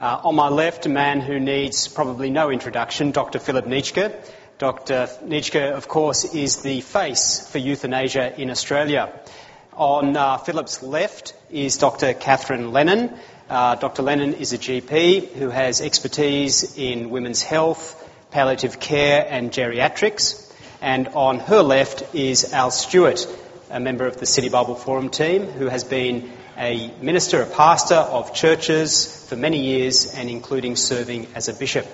Uh, on my left, a man who needs probably no introduction, Dr. Philip Nitschke. Dr. Nitschke, of course, is the face for euthanasia in Australia. On uh, Philip's left is Dr. Catherine Lennon. Uh, Dr. Lennon is a GP who has expertise in women's health, palliative care, and geriatrics. And on her left is Al Stewart, a member of the City Bible Forum team who has been a minister, a pastor of churches for many years, and including serving as a bishop.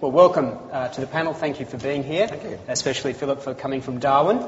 Well, welcome uh, to the panel. Thank you for being here. Thank you. Especially Philip for coming from Darwin.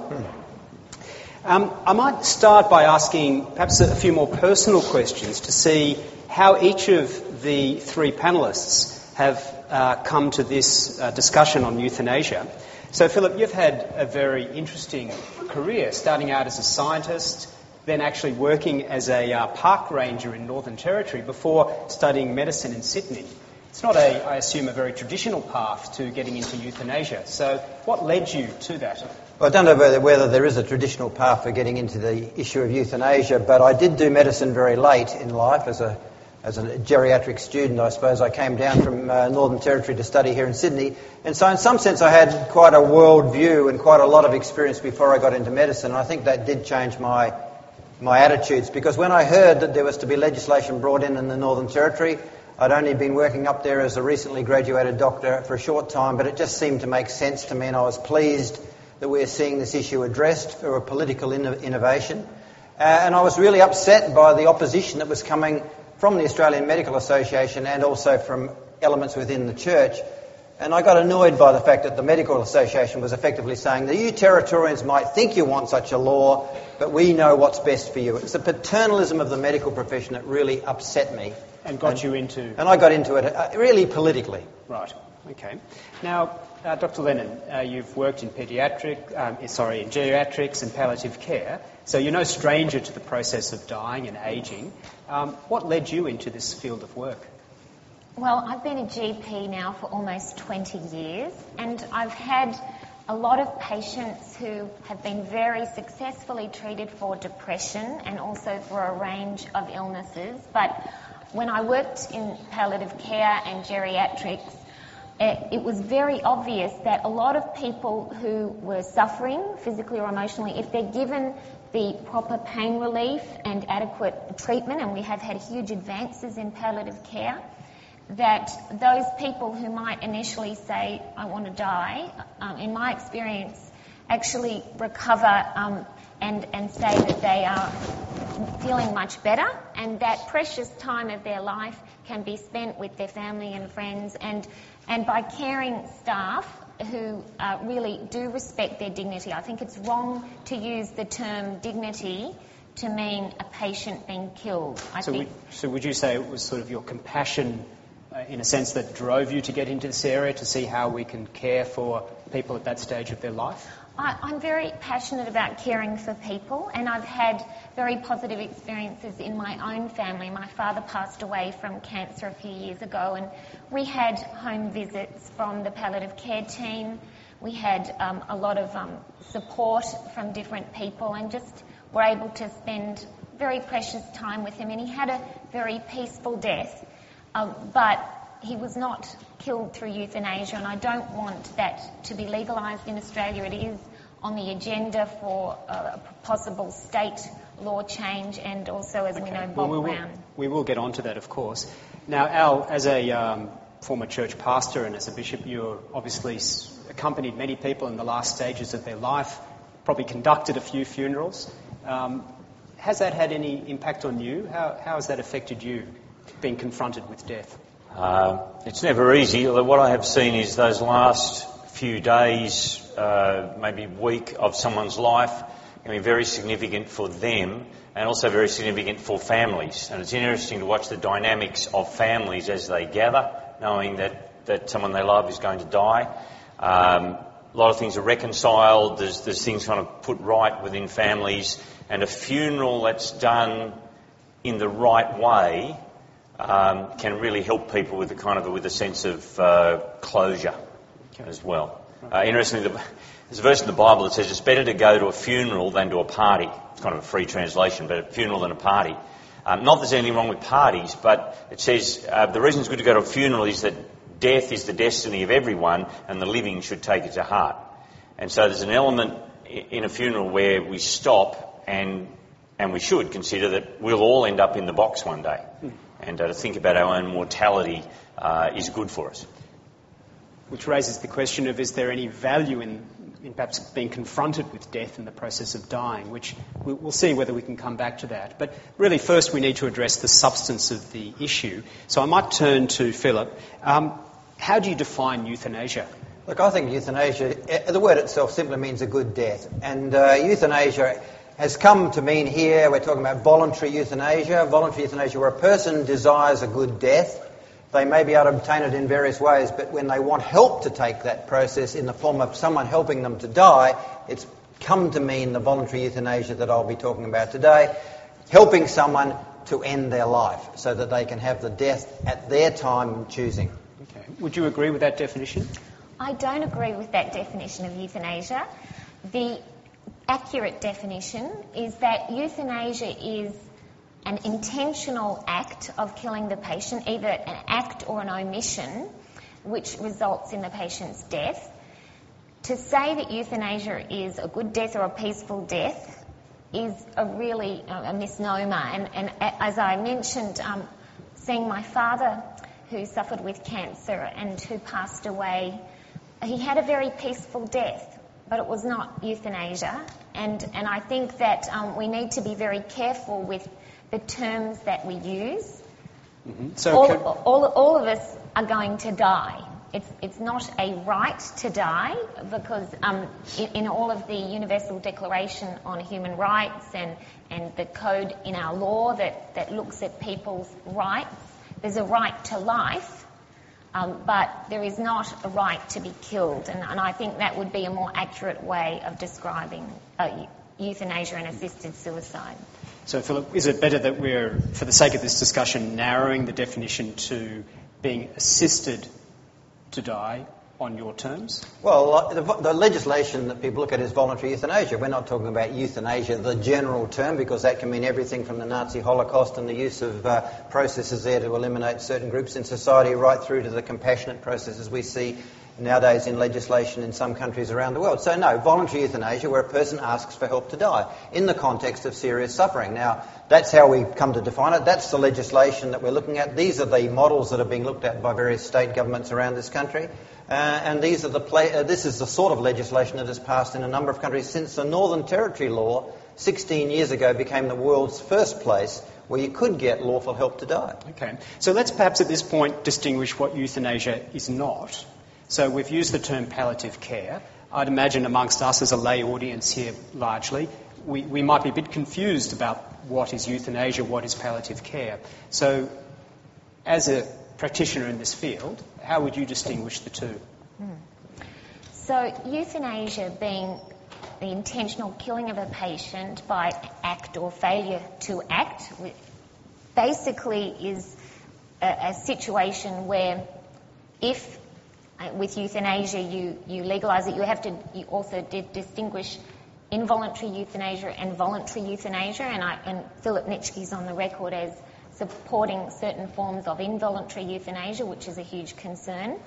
Um, I might start by asking perhaps a few more personal questions to see how each of the three panelists have uh, come to this uh, discussion on euthanasia. So, Philip, you've had a very interesting career, starting out as a scientist, then actually working as a uh, park ranger in Northern Territory before studying medicine in Sydney. It's not, a, I assume, a very traditional path to getting into euthanasia. So, what led you to that? Well, I don't know whether, whether there is a traditional path for getting into the issue of euthanasia, but I did do medicine very late in life as a as a geriatric student, I suppose. I came down from uh, Northern Territory to study here in Sydney. And so, in some sense, I had quite a world view and quite a lot of experience before I got into medicine. And I think that did change my my attitudes because when I heard that there was to be legislation brought in in the Northern Territory, I'd only been working up there as a recently graduated doctor for a short time, but it just seemed to make sense to me, and I was pleased that we're seeing this issue addressed for a political inno- innovation. Uh, and I was really upset by the opposition that was coming from the Australian Medical Association and also from elements within the church and I got annoyed by the fact that the Medical Association was effectively saying that you Territorians might think you want such a law, but we know what's best for you. It's the paternalism of the medical profession that really upset me. And got and, you into. And I got into it uh, really politically. Right. Okay. Now, uh, Dr. Lennon, uh, you've worked in paediatric, um, eh, sorry, in geriatrics and palliative care, so you're no stranger to the process of dying and ageing. Um, what led you into this field of work? Well, I've been a GP now for almost 20 years, and I've had a lot of patients who have been very successfully treated for depression and also for a range of illnesses. But when I worked in palliative care and geriatrics, it, it, was very obvious that a lot of people who were suffering physically or emotionally, if they're given the proper pain relief and adequate treatment, and we have had huge advances in palliative care, that those people who might initially say, I want to die, um, in my experience, actually recover um, and, and say that they are feeling much better and that precious time of their life can be spent with their family and friends and, and by caring staff who uh, really do respect their dignity. I think it's wrong to use the term dignity to mean a patient being killed. I so, think. Would, so would you say it was sort of your compassion in a sense that drove you to get into this area to see how we can care for people at that stage of their life? I, I'm very passionate about caring for people, and I've had very positive experiences in my own family. My father passed away from cancer a few years ago, and we had home visits from the palliative care team. We had um, a lot of um, support from different people, and just were able to spend very precious time with him. And he had a very peaceful death. Um, but he was not killed through euthanasia, and I don't want that to be legalised in Australia. It is on the agenda for a possible state law change, and also, as okay. we know, Bob well, we Brown. Will, we will get onto that, of course. Now, Al, as a um, former church pastor and as a bishop, you obviously accompanied many people in the last stages of their life, probably conducted a few funerals. Um, has that had any impact on you? How, how has that affected you? Being confronted with death? Uh, it's never easy. What I have seen is those last few days, uh, maybe week of someone's life can be very significant for them and also very significant for families. And it's interesting to watch the dynamics of families as they gather, knowing that, that someone they love is going to die. Um, a lot of things are reconciled. There's, there's things kind of put right within families, and a funeral that's done in the right way um, can really help people with a kind of a, with a sense of uh, closure as well. Uh, interestingly, the, there's a verse in the Bible that says it's better to go to a funeral than to a party. It's kind of a free translation, but a funeral than a party. Um, not that there's anything wrong with parties, but it says uh, the reason it's good to go to a funeral is that death is the destiny of everyone, and the living should take it to heart. And so there's an element in a funeral where we stop and and we should consider that we'll all end up in the box one day. And uh, to think about our own mortality uh, is good for us. Which raises the question of is there any value in, in perhaps being confronted with death in the process of dying, which we'll see whether we can come back to that. But really, first we need to address the substance of the issue. So I might turn to Philip. Um, how do you define euthanasia? Look, I think euthanasia, eh, the word itself simply means a good death. And uh, euthanasia has come to mean here, we're talking about voluntary euthanasia. Voluntary euthanasia, where a person desires a good death. They may be able to obtain it in various ways, but when they want help to take that process in the form of someone helping them to die, it's come to mean the voluntary euthanasia that I'll be talking about today. Helping someone to end their life so that they can have the death at their time and choosing. Okay. Would you agree with that definition? I don't agree with that definition of euthanasia. The accurate definition is that euthanasia is an intentional act of killing the patient, either an act or an omission, which results in the patient's death. To say that euthanasia is a good death or a peaceful death is a really a misnomer. And, and as I mentioned, um, seeing my father who suffered with cancer and who passed away, he had a very peaceful death but it was not euthanasia. And, and I think that um, we need to be very careful with the terms that we use. Mm-hmm. So all, can... all, all of us are going to die. It's, it's not a right to die because um, in, in, all of the Universal Declaration on Human Rights and, and the code in our law that, that looks at people's rights, there's a right to life um, but there is not a right to be killed, and, and, I think that would be a more accurate way of describing uh, euthanasia and assisted suicide. So, Philip, is it better that we're, for the sake of this discussion, narrowing the definition to being assisted to die on your terms? Well, the, the, legislation that people look at is voluntary euthanasia. We're not talking about euthanasia, the general term, because that can mean everything from the Nazi Holocaust and the use of uh, processes there to eliminate certain groups in society, right through to the compassionate processes we see nowadays in legislation in some countries around the world. So, no, voluntary euthanasia, where a person asks for help to die in the context of serious suffering. Now, that's how we come to define it. That's the legislation that we're looking at. These are the models that are being looked at by various state governments around this country. Uh, and these are the uh, this is the sort of legislation that has passed in a number of countries since the Northern Territory law 16 years ago became the world's first place where you could get lawful help to die. Okay. So let's perhaps at this point distinguish what euthanasia is not. So we've used the term palliative care. I'd imagine amongst us as a lay audience here largely, we, we might be a bit confused about what is euthanasia, what is palliative care. So as a practitioner in this field, how would you distinguish the two? So, euthanasia being the intentional killing of a patient by act or failure to act basically is a, a situation where if uh, with euthanasia you, you legalise it, you have to you also distinguish involuntary euthanasia and voluntary euthanasia, and, I, and Philip Nitschke's on the record as supporting certain forms of involuntary euthanasia, which is a huge concern.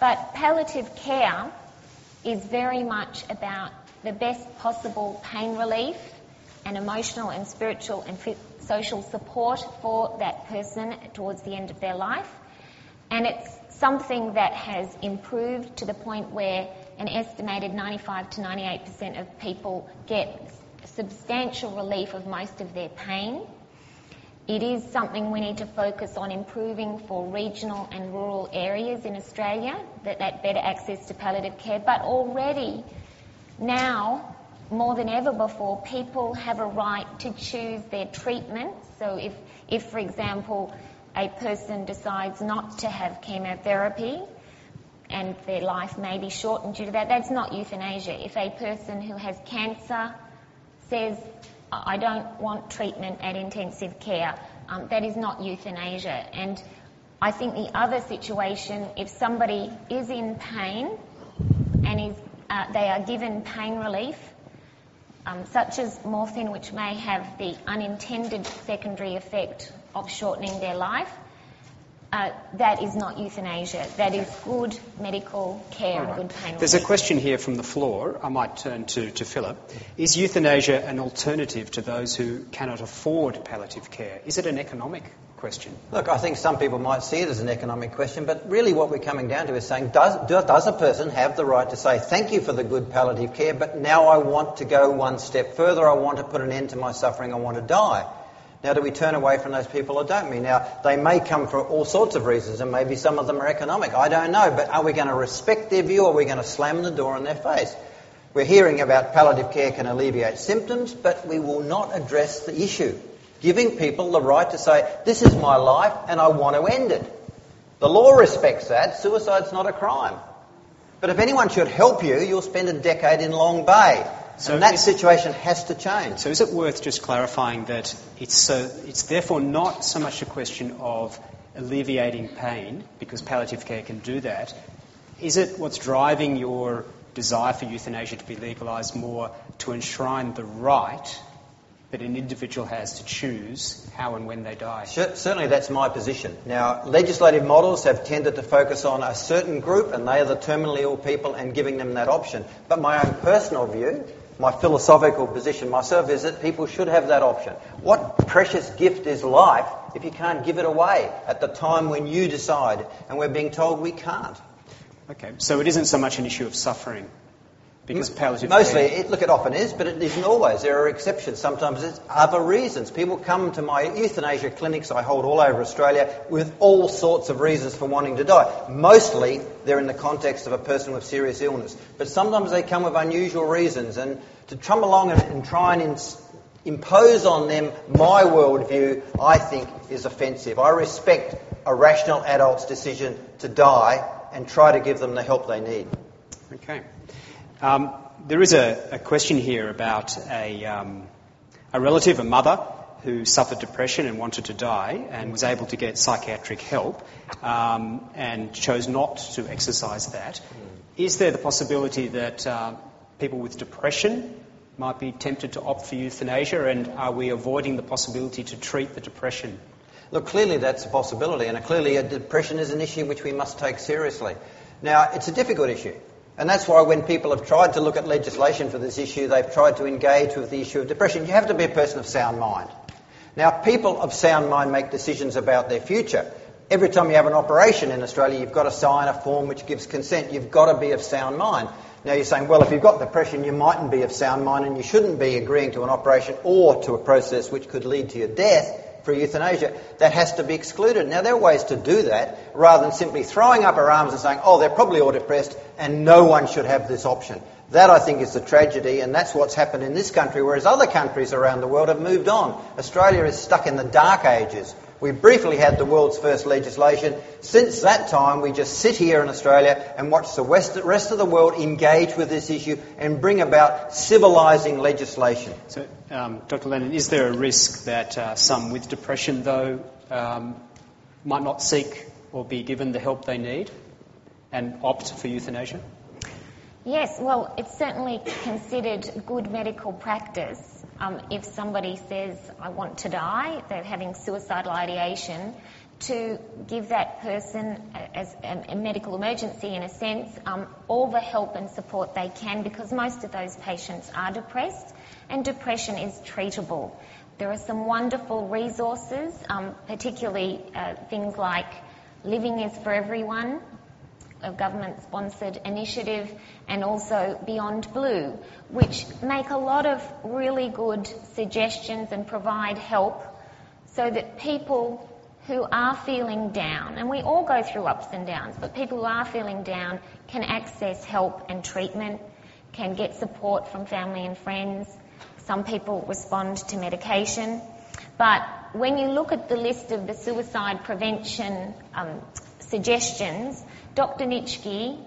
But palliative care is very much about the best possible pain relief and emotional and spiritual and social support for that person towards the end of their life. And it's something that has improved to the point where an estimated 95 to 98% of people get substantial relief of most of their pain. It is something we need to focus on improving for regional and rural areas in Australia, that, that better access to palliative care. But already, now, more than ever before, people have a right to choose their treatment. So if, if for example, a person decides not to have chemotherapy, and their life may be shortened due to that. That's not euthanasia. If a person who has cancer says, I don't want treatment at intensive care, um, that is not euthanasia. And I think the other situation, if somebody is in pain and is, uh, they are given pain relief, um, such as morphine, which may have the unintended secondary effect of shortening their life, uh, that is not euthanasia. That is good medical care and good pain There's a question here from the floor. I might turn to, to Philip. Is euthanasia an alternative to those who cannot afford palliative care? Is it an economic question? Look, I think some people might see it as an economic question, but really what we're coming down to is saying, does, does a person have the right to say, thank you for the good palliative care, but now I want to go one step further, I want to put an end to my suffering, I want to die? Now, do we turn away from those people or don't we? Now, they may come for all sorts of reasons, and maybe some of them are economic. I don't know, but are we going to respect their view or are we going to slam the door in their face? We're hearing about palliative care can alleviate symptoms, but we will not address the issue. Giving people the right to say, this is my life and I want to end it. The law respects that. Suicide's not a crime. But if anyone should help you, you'll spend a decade in Long Bay. So and that situation has to change. So is it worth just clarifying that it's, so, it's therefore not so much a question of alleviating pain, because palliative care can do that. Is it what's driving your desire for euthanasia to be legalised more to enshrine the right that an individual has to choose how and when they die? Cer- Certainly, that's my position. Now, legislative models have tended to focus on a certain group, and they are the terminally ill people, and giving them that option. But my own personal view, my philosophical position myself, is that people should have that option. What precious gift is life if you can't give it away at the time when you decide? And we're being told we can't. Okay, so it isn't so much an issue of suffering, because palliative Mostly, care... it, look, it often is, but it isn't always. There are exceptions. Sometimes it's other reasons. People come to my euthanasia clinics I hold all over Australia with all sorts of reasons for wanting to die. Mostly, they're in the context of a person with serious illness. But sometimes they come with unusual reasons. And to trum along and, and try and ins- impose on them my worldview, I think, is offensive. I respect a rational adult's decision to die and try to give them the help they need. Okay. Um, there is a, a question here about a, um, a relative, a mother, who suffered depression and wanted to die and was able to get psychiatric help um, and chose not to exercise that. Is there the possibility that uh, people with depression might be tempted to opt for euthanasia and are we avoiding the possibility to treat the depression? Look, clearly that's a possibility, and clearly depression is an issue which we must take seriously. Now, it's a difficult issue, and that's why when people have tried to look at legislation for this issue, they've tried to engage with the issue of depression. You have to be a person of sound mind. Now, people of sound mind make decisions about their future. Every time you have an operation in Australia, you've got to sign a form which gives consent. You've got to be of sound mind. Now, you're saying, well, if you've got depression, you mightn't be of sound mind and you shouldn't be agreeing to an operation or to a process which could lead to your death for euthanasia. That has to be excluded. Now, there are ways to do that rather than simply throwing up our arms and saying, oh, they're probably all depressed and no one should have this option. That, I think, is the tragedy, and that's what's happened in this country, whereas other countries around the world have moved on. Australia is stuck in the dark ages. We briefly had the world's first legislation. Since that time, we just sit here in Australia and watch the rest of the world engage with this issue and bring about civilising legislation. So, um, Dr. Lennon, is there a risk that uh, some with depression, though, um, might not seek or be given the help they need and opt for euthanasia? Yes, well, it's certainly considered good medical practice um, if somebody says, I want to die, they're having suicidal ideation, to give that person, as a medical emergency in a sense, um, all the help and support they can because most of those patients are depressed and depression is treatable. There are some wonderful resources, um, particularly uh, things like Living is for Everyone, a government-sponsored initiative, and also Beyond Blue, which make a lot of really good suggestions and provide help so that people who are feeling down, and we all go through ups and downs, but people who are feeling down can access help and treatment, can get support from family and friends. Some people respond to medication. But when you look at the list of the suicide prevention um, suggestions, Dr. Nitschke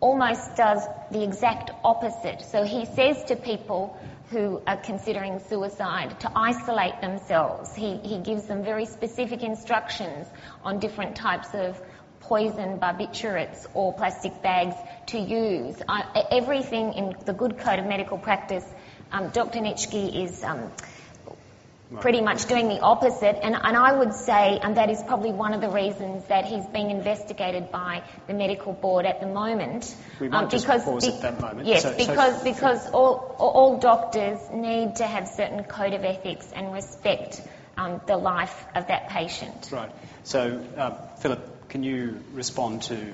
almost does the exact opposite. So he says to people who are considering suicide to isolate themselves. He, he gives them very specific instructions on different types of poison barbiturates or plastic bags to use. I, everything in the good code of medical practice, um, Dr. Nitschke is um, pretty much doing the opposite. And, and I would say, and that is probably one of the reasons that he's being investigated by the medical board at the moment. We might um, because pause be- at that moment. Yes, So- so- because because all all doctors need to have certain code of ethics and respect um, the life of that patient. Right. So, uh, Philip, can you respond to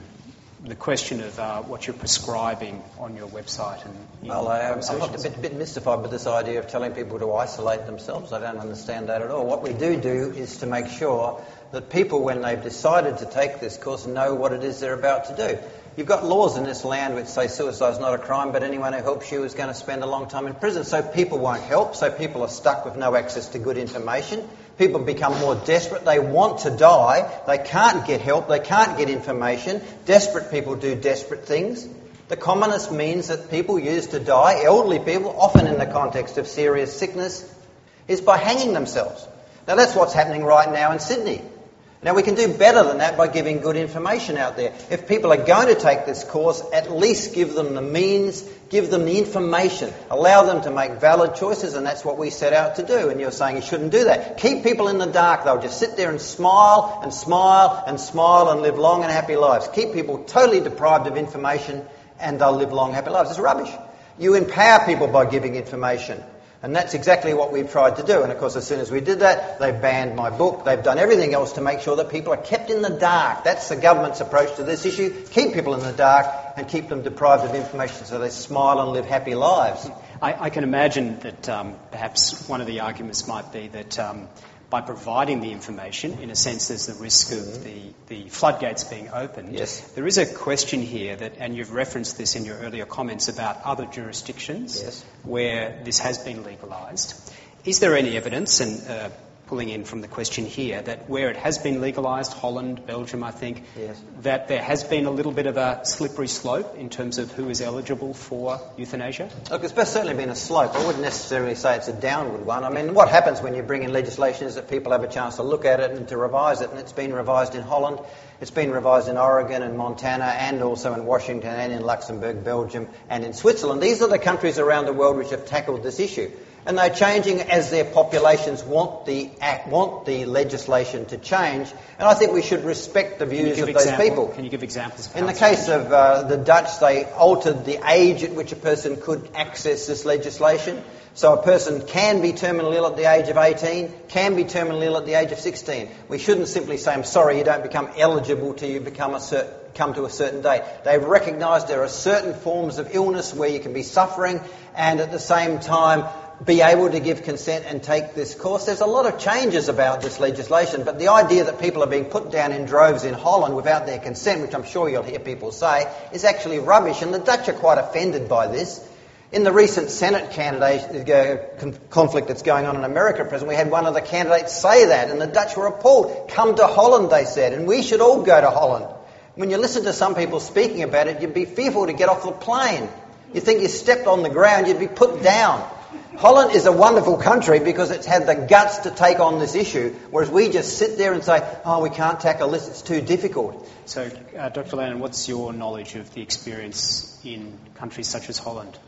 the question of uh, what you're prescribing on your website and in Well, I, I'm a bit, bit mystified with this idea of telling people to isolate themselves. I don't understand that at all. What we do do is to make sure that people, when they've decided to take this course, know what it is they're about to do. You've got laws in this land which say suicide is not a crime, but anyone who helps you is going to spend a long time in prison. So people won't help, so people are stuck with no access to good information. People become more desperate. They want to die. They can't get help. They can't get information. Desperate people do desperate things. The commonest means that people use to die, elderly people, often in the context of serious sickness, is by hanging themselves. Now that's what's happening right now in Sydney. Now we can do better than that by giving good information out there. If people are going to take this course, at least give them the means, give them the information, allow them to make valid choices, and that's what we set out to do. And you're saying you shouldn't do that. Keep people in the dark. They'll just sit there and smile and smile and smile and live long and happy lives. Keep people totally deprived of information and they'll live long, happy lives. It's rubbish. You empower people by giving information. And that's exactly what we've tried to do. And of course, as soon as we did that, they banned my book. They've done everything else to make sure that people are kept in the dark. That's the government's approach to this issue. Keep people in the dark and keep them deprived of information so they smile and live happy lives. I, I can imagine that um, perhaps one of the arguments might be that um, by providing the information, in a sense, there's the risk of the, the floodgates being opened. Yes. There is a question here that, and you've referenced this in your earlier comments about other jurisdictions Yes. where this has been legalised. Is there any evidence, and uh, pulling in from the question here, that where it has been legalised, Holland, Belgium, I think, Yes. that there has been a little bit of a slippery slope in terms of who is eligible for euthanasia? Look, it's certainly been a slope. I wouldn't necessarily say it's a downward one. I mean, what happens when you bring in legislation is that people have a chance to look at it and to revise it, and it's been revised in Holland, it's been revised in Oregon and Montana, and also in Washington and in Luxembourg, Belgium, and in Switzerland. These are the countries around the world which have tackled this issue. And they're changing as their populations want the act, want the legislation to change. And I think we should respect the views of those example- people. Can you give examples? of In the case of uh, the Dutch, they altered the age at which a person could access this legislation. So a person can be terminally ill at the age of 18, can be terminally ill at the age of 16. We shouldn't simply say, I'm sorry, you don't become eligible till you become a cer- come to a certain date. They've recognised there are certain forms of illness where you can be suffering and at the same time be able to give consent and take this course. There's a lot of changes about this legislation, but the idea that people are being put down in droves in Holland without their consent, which I'm sure you'll hear people say, is actually rubbish, and the Dutch are quite offended by this. In the recent Senate candidate uh, conflict that's going on in America at present, we had one of the candidates say that, and the Dutch were appalled. Come to Holland, they said, and we should all go to Holland. When you listen to some people speaking about it, you'd be fearful to get off the plane. You think you stepped on the ground, you'd be put down. Holland is a wonderful country because it's had the guts to take on this issue, whereas we just sit there and say, oh, we can't tackle this, it's too difficult. So, uh, Dr. Lennon, what's your knowledge of the experience in countries such as Holland?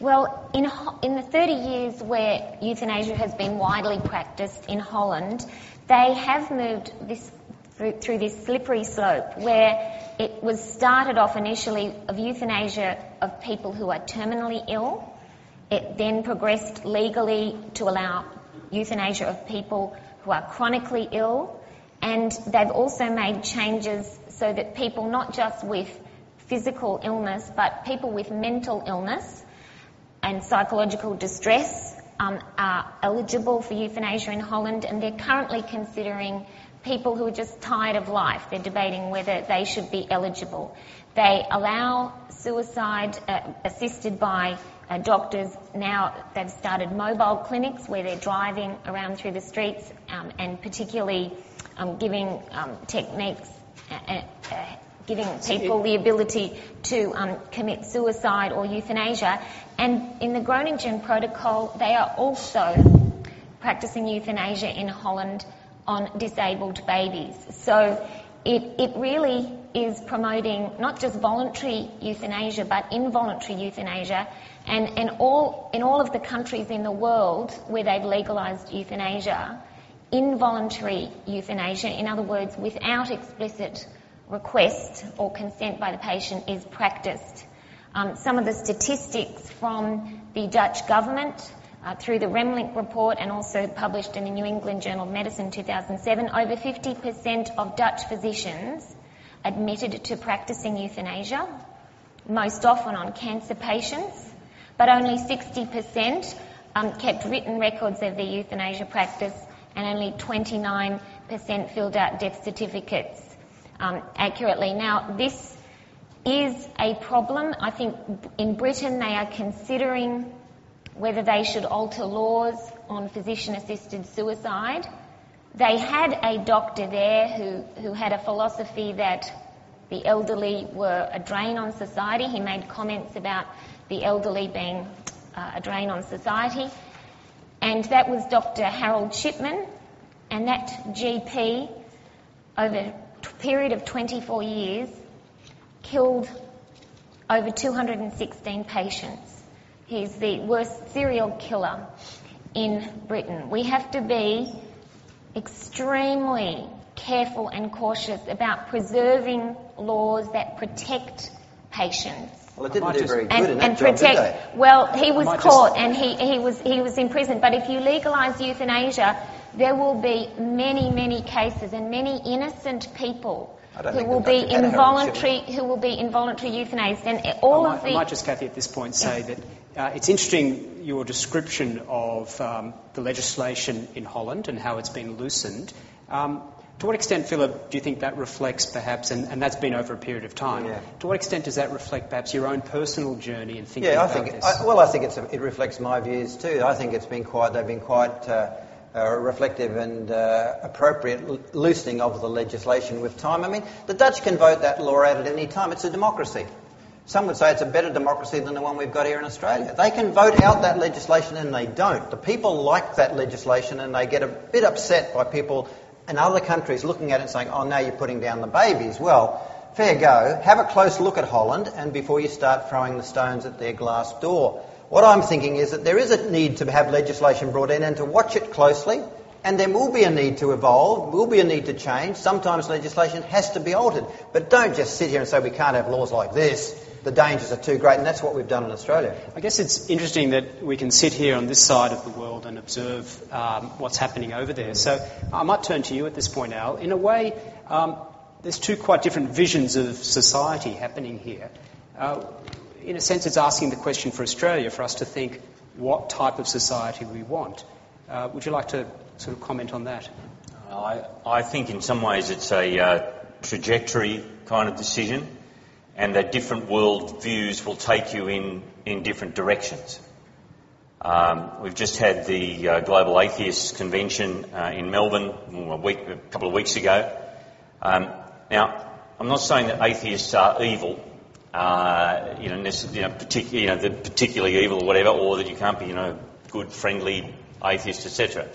Well, in, in the 30 years where euthanasia has been widely practiced in Holland, they have moved this through, through this slippery slope where it was started off initially of euthanasia of people who are terminally ill. It then progressed legally to allow euthanasia of people who are chronically ill. And they've also made changes so that people not just with physical illness, but people with mental illness and psychological distress um, are eligible for euthanasia in Holland, and they're currently considering people who are just tired of life. They're debating whether they should be eligible. They allow suicide uh, assisted by uh, doctors. Now they've started mobile clinics where they're driving around through the streets um, and particularly um, giving um, techniques uh, uh, giving people the ability to um, commit suicide or euthanasia. And in the Groningen Protocol, they are also practicing euthanasia in Holland on disabled babies. So it, it really is promoting not just voluntary euthanasia, but involuntary euthanasia. And, and all, in all of the countries in the world where they've legalised euthanasia, involuntary euthanasia, in other words, without explicit request or consent by the patient, is practiced. Um, some of the statistics from the Dutch government uh, through the Remmelink report and also published in the New England Journal of Medicine 2007, over 50% of Dutch physicians admitted to practicing euthanasia, most often on cancer patients, but only 60% um, kept written records of their euthanasia practice and only 29% filled out death certificates um, accurately. Now, this is a problem. I think in Britain they are considering whether they should alter laws on physician assisted suicide. They had a doctor there who, who had a philosophy that the elderly were a drain on society. He made comments about the elderly being uh, a drain on society. And that was Dr. Harold Shipman. And that GP, over a period of 24 years, killed over 216 patients. He's the worst serial killer in Britain. We have to be extremely careful and cautious about preserving laws that protect patients. Well, it didn't do very good and, in that and job, protect. did they? Well, he was caught just- and he, he was he was in prison. But if you legalise euthanasia, there will be many many cases and many innocent people who will be Dutch had a Harold involuntary who will be involuntary euthanized, and all I might, of the I might just, Kathy, at this point say that uh, it's interesting your description of um, the legislation in Holland and how it's been loosened. Um, to what extent, Philip, do you think that reflects perhaps, and, and that's been over a period of time, Yeah. to what extent does that reflect perhaps your own personal journey in thinking Yeah, I about think. this? I, well, I think it's a, it reflects my views too. I think it's been quite. They've been quite uh, uh, reflective and uh, appropriate loosening of the legislation with time. I mean, the Dutch can vote that law out at any time. It's a democracy. Some would say it's a better democracy than the one we've got here in Australia. They can vote out that legislation and they don't. The people like that legislation and they get a bit upset by people in other countries looking at it and saying, oh, now you're putting down the babies. Well, fair go. Have a close look at Holland and before you start throwing the stones at their glass door. What I'm thinking is that there is a need to have legislation brought in and to watch it closely. And there will be a need to evolve, will be a need to change. Sometimes legislation has to be altered. But don't just sit here and say we can't have laws like this. The dangers are too great, and that's what we've done in Australia. I guess it's interesting that we can sit here on this side of the world and observe um, what's happening over there. So I might turn to you at this point, Al. In a way, um, there's two quite different visions of society happening here. Uh, in a sense, it's asking the question for Australia for us to think what type of society we want. Uh, would you like to sort of comment on that? I, I think in some ways it's a uh, trajectory kind of decision, and that different world views will take you in, in different directions. Um, we've just had the uh, Global Atheists Convention uh, in Melbourne a, week, a couple of weeks ago. Um, now, I'm not saying that atheists are evil, uh, you know, you know, partic- you know, particularly evil or whatever, or that you can't be, you know, good, friendly atheist, etc.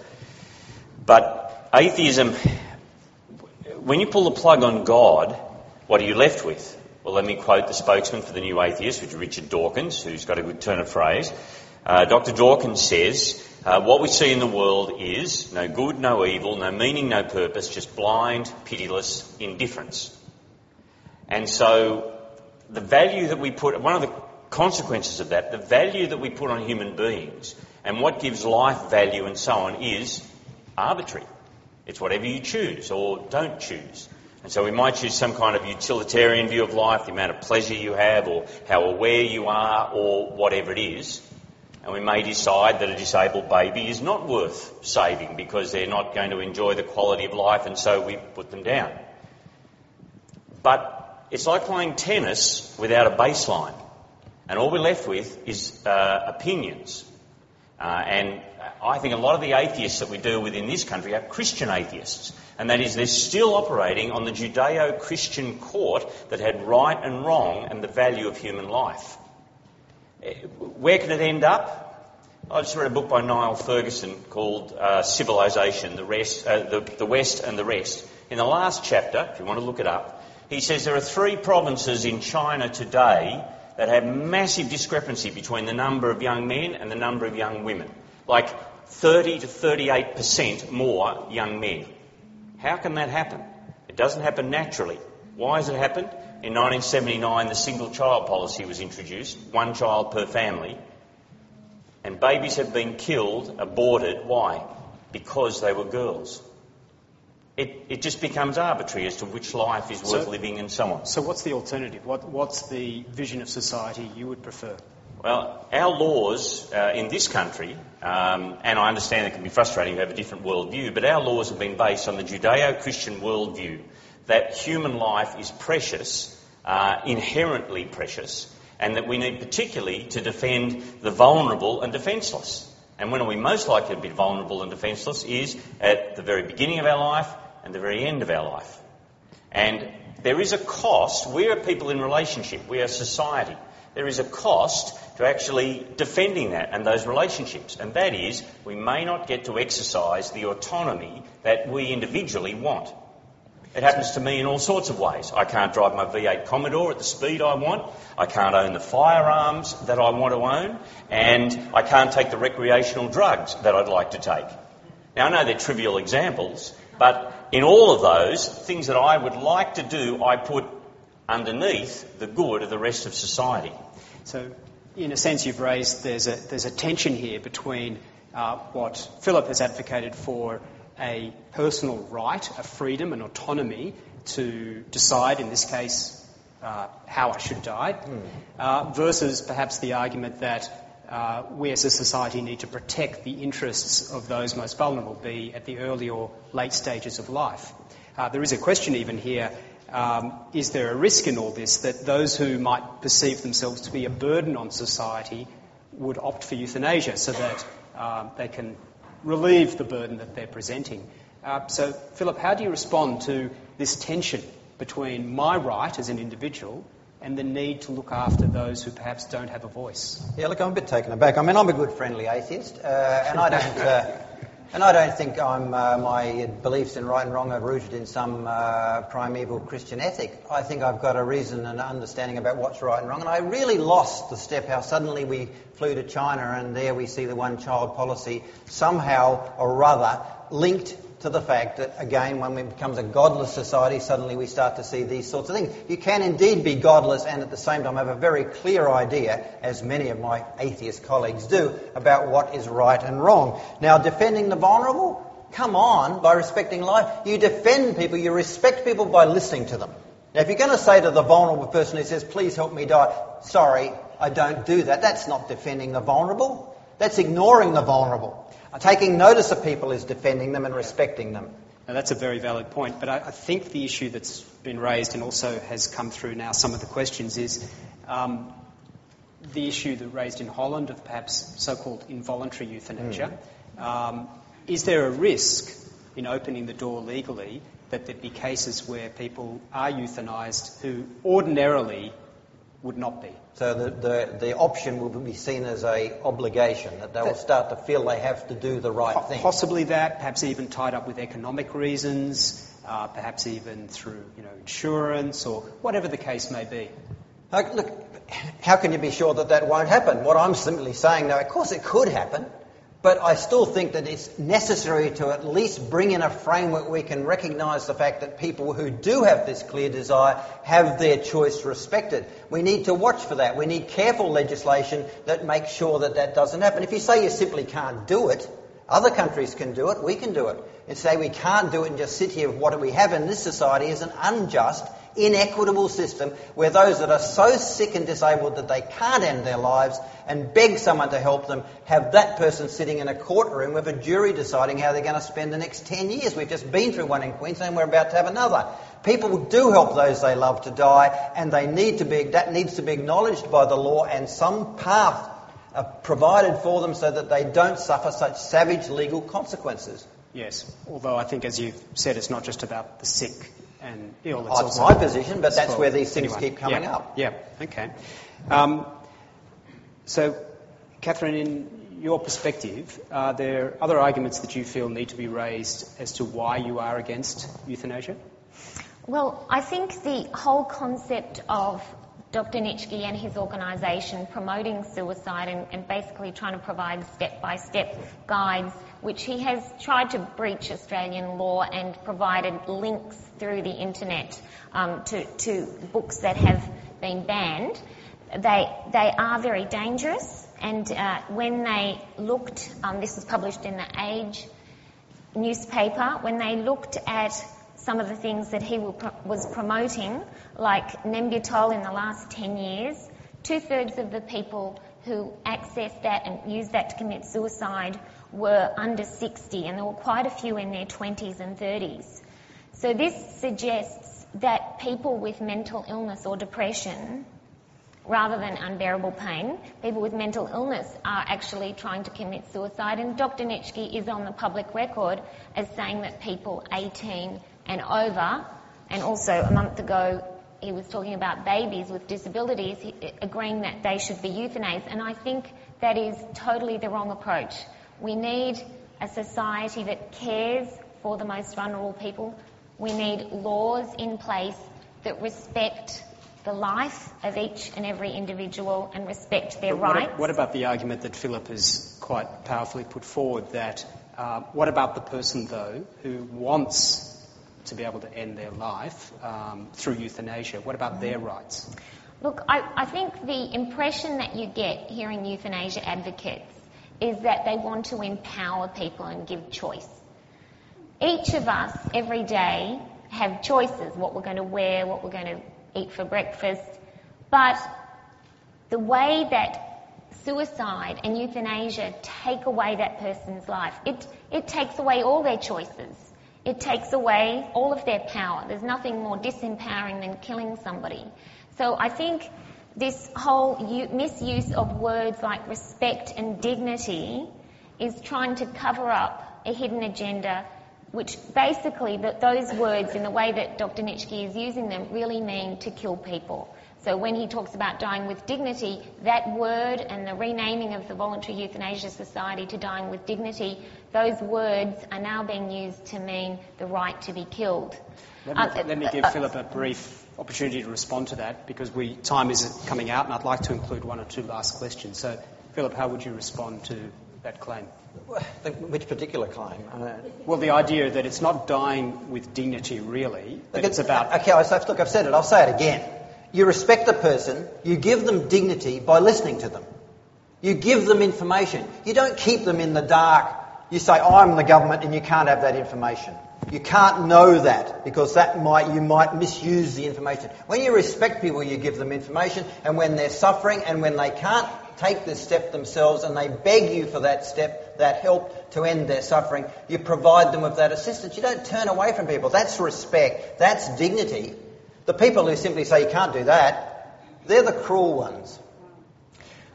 But atheism, when you pull the plug on God, what are you left with? Well, let me quote the spokesman for the New Atheist, which is Richard Dawkins, who's got a good turn of phrase. Uh, Dr. Dawkins says, uh, what we see in the world is no good, no evil, no meaning, no purpose, just blind, pitiless indifference. And so the value that we put, one of the consequences of that, the value that we put on human beings and what gives life value and so on is arbitrary. It's whatever you choose or don't choose. And so we might choose some kind of utilitarian view of life, the amount of pleasure you have or how aware you are or whatever it is. And we may decide that a disabled baby is not worth saving because they're not going to enjoy the quality of life and so we put them down. But it's like playing tennis without a baseline. And all we're left with is uh, opinions. Uh, and I think a lot of the atheists that we deal with in this country are Christian atheists. And that is, they're still operating on the Judeo Christian court that had right and wrong and the value of human life. Eh, where can it end up? I just read a book by Niall Ferguson called uh, Civilization, the, rest, uh, the, the West and the Rest. In the last chapter, if you want to look it up, he says there are three provinces in China today that have massive discrepancy between the number of young men and the number of young women. Like 30 to 38% more young men. How can that happen? It doesn't happen naturally. Why has it happened? In 1979, the single child policy was introduced, one child per family, and babies have been killed, aborted. Why? Because they were girls. It, it just becomes arbitrary as to which life is worth So- living and so on. So what's the alternative? What, what's the vision of society you would prefer? Well, our laws uh, in this country, um, and I understand it can be frustrating to have a different worldview, but our laws have been based on the Judeo Christian worldview that human life is precious, uh, inherently precious, and that we need particularly to defend the vulnerable and defenceless. And when are we most likely to be vulnerable and defenceless is at the very beginning of our life and the very end of our life. And there is a cost. We are people in relationship. We are society. There is a cost to actually defending that and those relationships. And that is, we may not get to exercise the autonomy that we individually want. It happens to me in all sorts of ways. I can't drive my V8 Commodore at the speed I want. I can't own the firearms that I want to own. And I can't take the recreational drugs that I'd like to take. Now, I know they're trivial examples, but in all of those, things that I would like to do, I put underneath the good of the rest of society. So, in a sense, you've raised there's a, there's a tension here between uh, what Philip has advocated for a personal right, a freedom, an autonomy to decide, in this case, uh, how I should die, uh, versus perhaps the argument that uh, we as a society need to protect the interests of those most vulnerable, be at the early or late stages of life. Uh, there is a question even here um, is there a risk in all this that those who might perceive themselves to be a burden on society would opt for euthanasia so that um, they can relieve the burden that they're presenting? Uh, so, Philip, how do you respond to this tension between my right as an individual and the need to look after those who perhaps don't have a voice? Yeah, look, I'm a bit taken aback. I mean, I'm a good friendly atheist, uh, and I don't, uh, and I don't think I'm, uh, my beliefs in right and wrong are rooted in some uh, primeval Christian ethic. I think I've got a reason and understanding about what's right and wrong, and I really lost the step how suddenly we flew to China and there we see the one-child policy somehow or other linked to the fact that, again, when it becomes a godless society, suddenly we start to see these sorts of things. You can indeed be godless and at the same time have a very clear idea, as many of my atheist colleagues do, about what is right and wrong. Now, defending the vulnerable? Come on, by respecting life. You defend people, you respect people by listening to them. Now, if you're going to say to the vulnerable person who says, please help me die, sorry, I don't do that, that's not defending the vulnerable. That's ignoring the vulnerable. Taking notice of people is defending them and respecting them. Now, that's a very valid point, but I, I think the issue that's been raised and also has come through now some of the questions is um, the issue that raised in Holland of perhaps so-called involuntary euthanasia. Um, is there a risk in opening the door legally that there'd be cases where people are euthanised who ordinarily would not be? So the, the, the option will be seen as a obligation, that they will start to feel they have to do the right thing. Possibly that, perhaps even tied up with economic reasons, uh, perhaps even through you know insurance or whatever the case may be. Look, how can you be sure that that won't happen? What I'm simply saying now, of course it could happen, but I still think that it's necessary to at least bring in a framework where we can recognise the fact that people who do have this clear desire have their choice respected. We need to watch for that. We need careful legislation that makes sure that that doesn't happen. If you say you simply can't do it, other countries can do it, we can do it. And say we can't do it and just sit here with what we have in this society is an unjust, inequitable system where those that are so sick and disabled that they can't end their lives and beg someone to help them have that person sitting in a courtroom with a jury deciding how they're going to spend the next 10 years. We've just been through one in Queensland, we're about to have another. People do help those they love to die and they need to be, that needs to be acknowledged by the law and some path are provided for them so that they don't suffer such savage legal consequences. Yes, although I think, as you've said, it's not just about the sick and ill. It's Oh, it's also my position, but that's well, where these things anyway, keep coming yeah, up. Yeah, okay. Um, so, Catherine, in your perspective, are there other arguments that you feel need to be raised as to why you are against euthanasia? Well, I think the whole concept of Dr. Nitschke and his organisation promoting suicide and, and, basically trying to provide step-by-step guides, which he has tried to breach Australian law and provided links through the internet um, to, to books that have been banned. They, they are very dangerous, and uh, when they looked, um, this was published in the Age newspaper, when they looked at some of the things that he was promoting, like Nembutal in the last 10 years, two thirds of the people who accessed that and used that to commit suicide were under 60, and there were quite a few in their 20s and 30s. So this suggests that people with mental illness or depression rather than unbearable pain. People with mental illness are actually trying to commit suicide, and Dr. Nitschke is on the public record as saying that people 18 and over, and also a month ago he was talking about babies with disabilities, agreeing that they should be euthanized, and I think that is totally the wrong approach. We need a society that cares for the most vulnerable people. We need laws in place that respect the life of each and every individual and respect their what, rights. what about the argument that Philip has quite powerfully put forward that uh, what about the person, though, who wants to be able to end their life um, through euthanasia? What about their rights? Look, I, I think the impression that you get hearing euthanasia advocates is that they want to empower people and give choice. Each of us, every day, have choices what we're going to wear, what we're going to eat for breakfast. But the way that suicide and euthanasia take away that person's life, it, it takes away all their choices. It takes away all of their power. There's nothing more disempowering than killing somebody. So I think this whole misuse of words like respect and dignity is trying to cover up a hidden agenda which basically that those words in the way that Dr. Nitschke is using them really mean to kill people. So when he talks about dying with dignity, that word and the renaming of the Voluntary Euthanasia Society to dying with dignity, those words are now being used to mean the right to be killed. Let me, Uh, let me give Philip a brief opportunity to respond to that because we, time is coming out and I'd like to include one or two last questions. So, Philip, how would you respond to that claim? Which particular claim? Uh, Well, the idea that it's not dying with dignity really, but look, it's about. Okay, I say- look, I've said it. I'll say it again. You respect a person. You give them dignity by listening to them. You give them information. You don't keep them in the dark. You say, "I'm the government," and you can't have that information. You can't know that because that might you might misuse the information. When you respect people, you give them information, and when they're suffering and when they can't take this step themselves and they beg you for that step, that help to end their suffering, you provide them with that assistance. You don't turn away from people. That's respect. That's dignity. The people who simply say you can't do that, they're the cruel ones.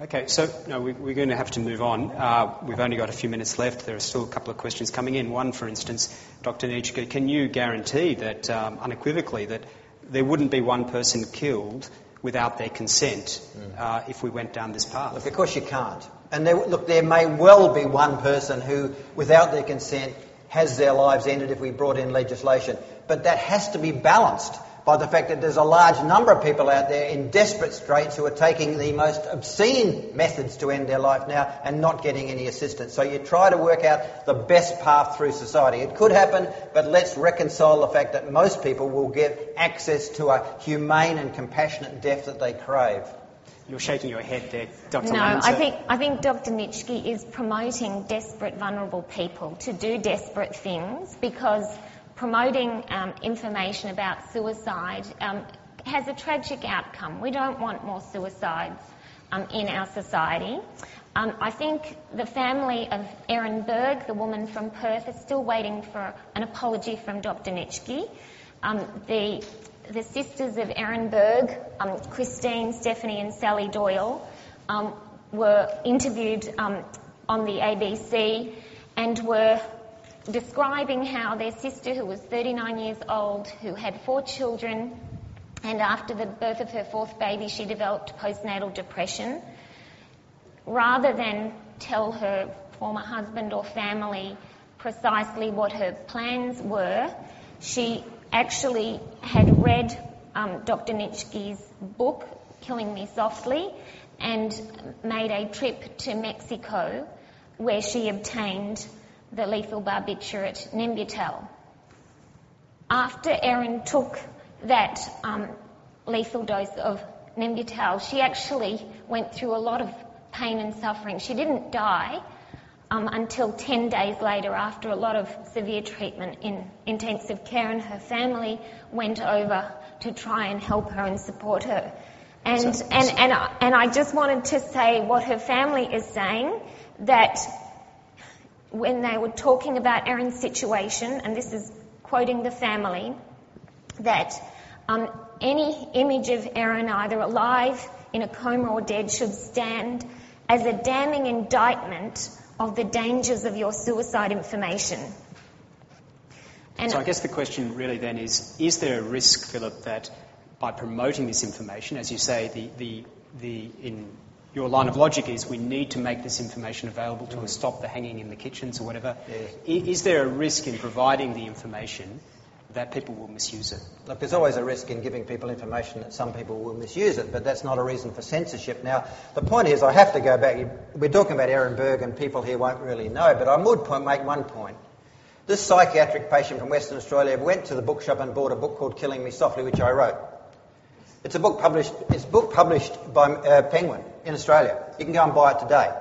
Okay, so no, we, we're going to have to move on. Uh, we've only got a few minutes left. There are still a couple of questions coming in. One, for instance, Dr. Nitschke, can you guarantee that um, unequivocally that there wouldn't be one person killed without their consent uh, if we went down this path? Look, of course you can't. And there, look, there may well be one person who, without their consent, has their lives ended if we brought in legislation. But that has to be balanced by the fact that there's a large number of people out there in desperate straits who are taking the most obscene methods to end their life now and not getting any assistance. So you try to work out the best path through society. It could happen, but let's reconcile the fact that most people will get access to a humane and compassionate death that they crave. You're shaking your head there, Dr. No, Lyman, I think I think Dr. Nitschke is promoting desperate, vulnerable people to do desperate things because promoting um, information about suicide um, has a tragic outcome. We don't want more suicides um, in our society. Um, I think the family of Erin Berg, the woman from Perth, is still waiting for an apology from Dr. Nitschke. Um, the the sisters of Erin Berg, Christine, Stephanie, and Sally Doyle, were interviewed on the ABC and were describing how their sister, who was 39 years old, who had four children, and after the birth of her fourth baby, she developed postnatal depression. Rather than tell her former husband or family precisely what her plans were, she actually had read um, Dr. Nitschke's book, Killing Me Softly, and made a trip to Mexico where she obtained the lethal barbiturate Nembutal. After Erin took that um, lethal dose of Nembutal, she actually went through a lot of pain and suffering. She didn't die um, until 10 days later after a lot of severe treatment in intensive care and her family went over to try and help her and support her. And, so, and, and, and I just wanted to say what her family is saying, that when they were talking about Erin's situation, and this is quoting the family, that um, any image of Aaron, either alive, in a coma, or dead, should stand as a damning indictment of the dangers of your suicide information. And so I guess the question really then is, is there a risk, Philip, that by promoting this information, as you say, the, the, the, in your line of logic is we need to make this information available to us, stop the hanging in the kitchens or whatever. Is there a risk in providing the information that people will misuse it? Look, there's always a risk in giving people information that some people will misuse it, but that's not a reason for censorship. Now, the point is, I have to go back. We're talking about Erin Berg, and people here won't really know, but I would point, make one point. This psychiatric patient from Western Australia went to the bookshop and bought a book called Killing Me Softly, which I wrote. It's a book published. It's a book published by uh, Penguin in Australia. You can go and buy it today.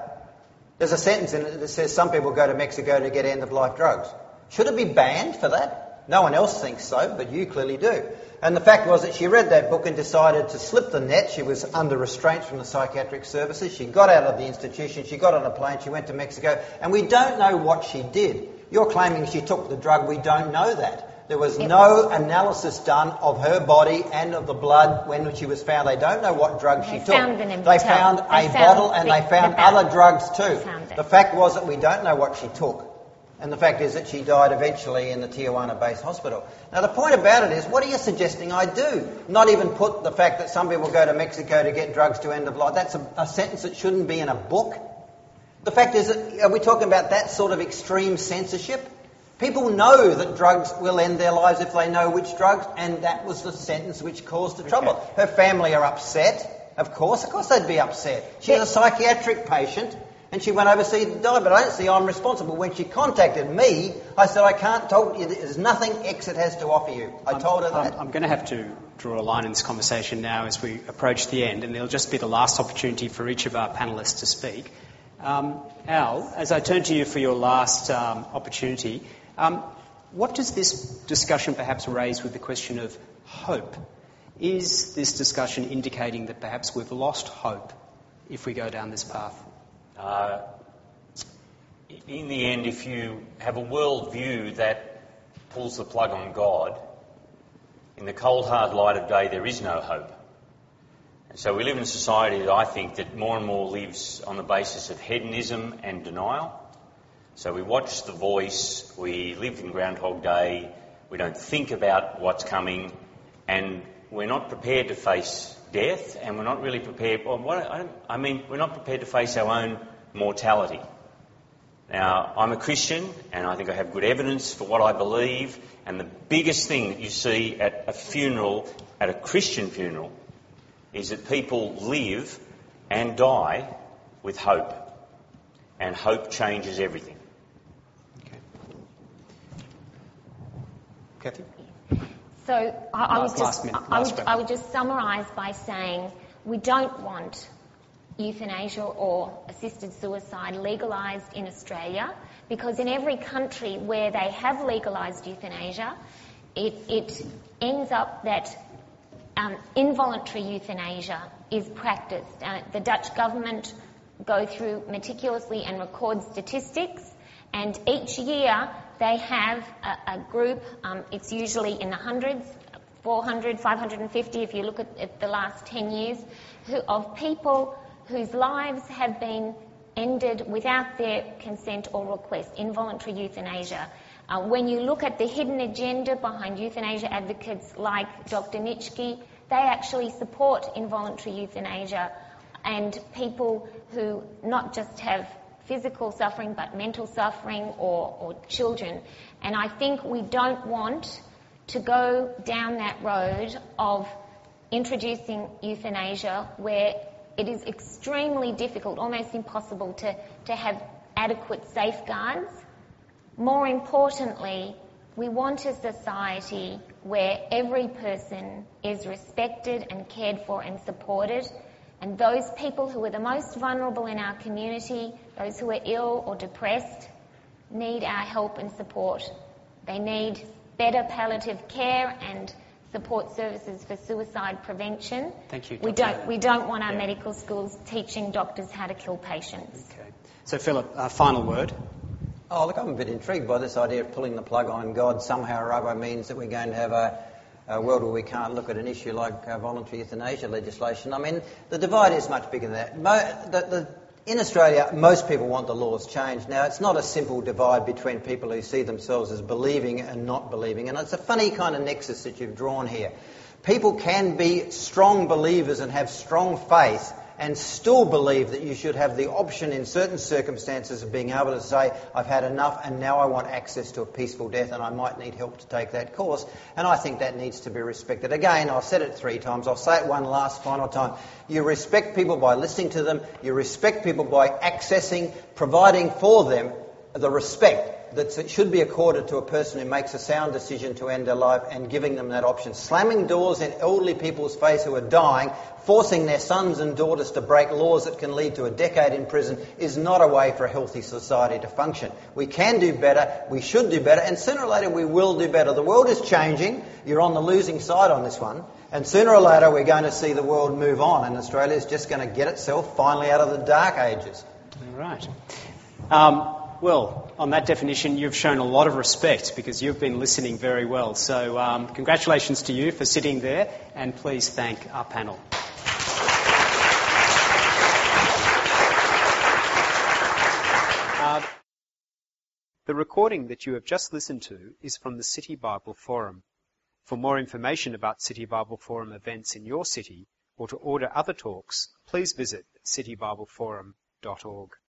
There's a sentence in it that says some people go to Mexico to get end-of-life drugs. Should it be banned for that? No one else thinks so, but you clearly do. And the fact was that she read that book and decided to slip the net. She was under restraint from the psychiatric services. She got out of the institution. She got on a plane. She went to Mexico. And we don't know what she did. You're claiming she took the drug. We don't know that. There was no analysis done of her body and of the blood when she was found. They don't know what drug they she took. They found they a found bottle and the, they found the other drugs too. The fact was that we don't know what she took. And the fact is that she died eventually in the Tijuana based hospital. Now, the point about it is, what are you suggesting I do? Not even put the fact that some people go to Mexico to get drugs to end of life. That's a, a sentence that shouldn't be in a book. The fact is, that, are we talking about that sort of extreme censorship? People know that drugs will end their lives if they know which drugs, and that was the sentence which caused the trouble. Okay. Her family are upset, of course. Of course they'd be upset. She's a psychiatric patient, and she went overseas to die, but I don't see I'm responsible. When she contacted me, I said, I can't talk you. There's nothing Exit has to offer you. I I'm, told her that. I'm, I'm going to have to draw a line in this conversation now as we approach the end, and there'll just be the last opportunity for each of our panellists to speak. Um, Al, as I turn to you for your last um, opportunity, um, what does this discussion perhaps raise with the question of hope? Is this discussion indicating that perhaps we've lost hope if we go down this path? Uh, in the end, if you have a worldview that pulls the plug on God, in the cold, hard light of day, there is no hope. And so we live in a society that I think that more and more lives on the basis of hedonism and denial. So we watch The Voice, we live in Groundhog Day, we don't think about what's coming, and we're not prepared to face death, and we're not really prepared. Well, what, I, I mean, we're not prepared to face our own mortality. Now, I'm a Christian, and I think I have good evidence for what I believe. And the biggest thing that you see at a funeral, at a Christian funeral, is that people live and die with hope. And hope changes everything. Kathy? So I, I was just, I, would, I would just summarise by saying we don't want euthanasia or assisted suicide legalised in Australia because in every country where they have legalised euthanasia, it, it, ends up that um, involuntary euthanasia is practiced. Uh, the Dutch government go through meticulously and record statistics, and each year they have a, a group, um, it's usually in the hundreds, 400, 550 if you look at, at the last 10 years, who, of people whose lives have been ended without their consent or request, involuntary euthanasia. Uh, when you look at the hidden agenda behind euthanasia advocates like Dr. Nitschke, they actually support involuntary euthanasia and people who not just have physical suffering but mental suffering or, or children. And I think we don't want to go down that road of introducing euthanasia where it is extremely difficult, almost impossible, to, to have adequate safeguards. More importantly, we want a society where every person is respected and cared for and supported. And those people who are the most vulnerable in our community, those who are ill or depressed, need our help and support. They need better palliative care and support services for suicide prevention. Thank you. We don't, we don't want our Yeah. medical schools teaching doctors how to kill patients. Okay. So, Philip, uh, final word. Oh, look, I'm a bit intrigued by this idea of pulling the plug on God somehow or other means that we're going to have a, a world where we can't look at an issue like uh, voluntary euthanasia legislation. I mean, the divide is much bigger than that. Mo- the, the, in Australia, most people want the laws changed. Now, it's not a simple divide between people who see themselves as believing and not believing, and it's a funny kind of nexus that you've drawn here. People can be strong believers and have strong faith and still believe that you should have the option in certain circumstances of being able to say, I've had enough and now I want access to a peaceful death and I might need help to take that course. And I think that needs to be respected. Again, I've said it three times. I'll say it one last final time. You respect people by listening to them. You respect people by accessing, providing for them the respect that should be accorded to a person who makes a sound decision to end their life and giving them that option. Slamming doors in elderly people's face who are dying, forcing their sons and daughters to break laws that can lead to a decade in prison is not a way for a healthy society to function. We can do better, we should do better, and sooner or later we will do better. The world is changing, you're on the losing side on this one, and sooner or later we're going to see the world move on, and Australia is just going to get itself finally out of the dark ages. All right. Um, well, on that definition, you've shown a lot of respect because you've been listening very well. So, um, congratulations to you for sitting there, and please thank our panel. Uh, the recording that you have just listened to is from the City Bible Forum. For more information about City Bible Forum events in your city or to order other talks, please visit citybibleforum.org.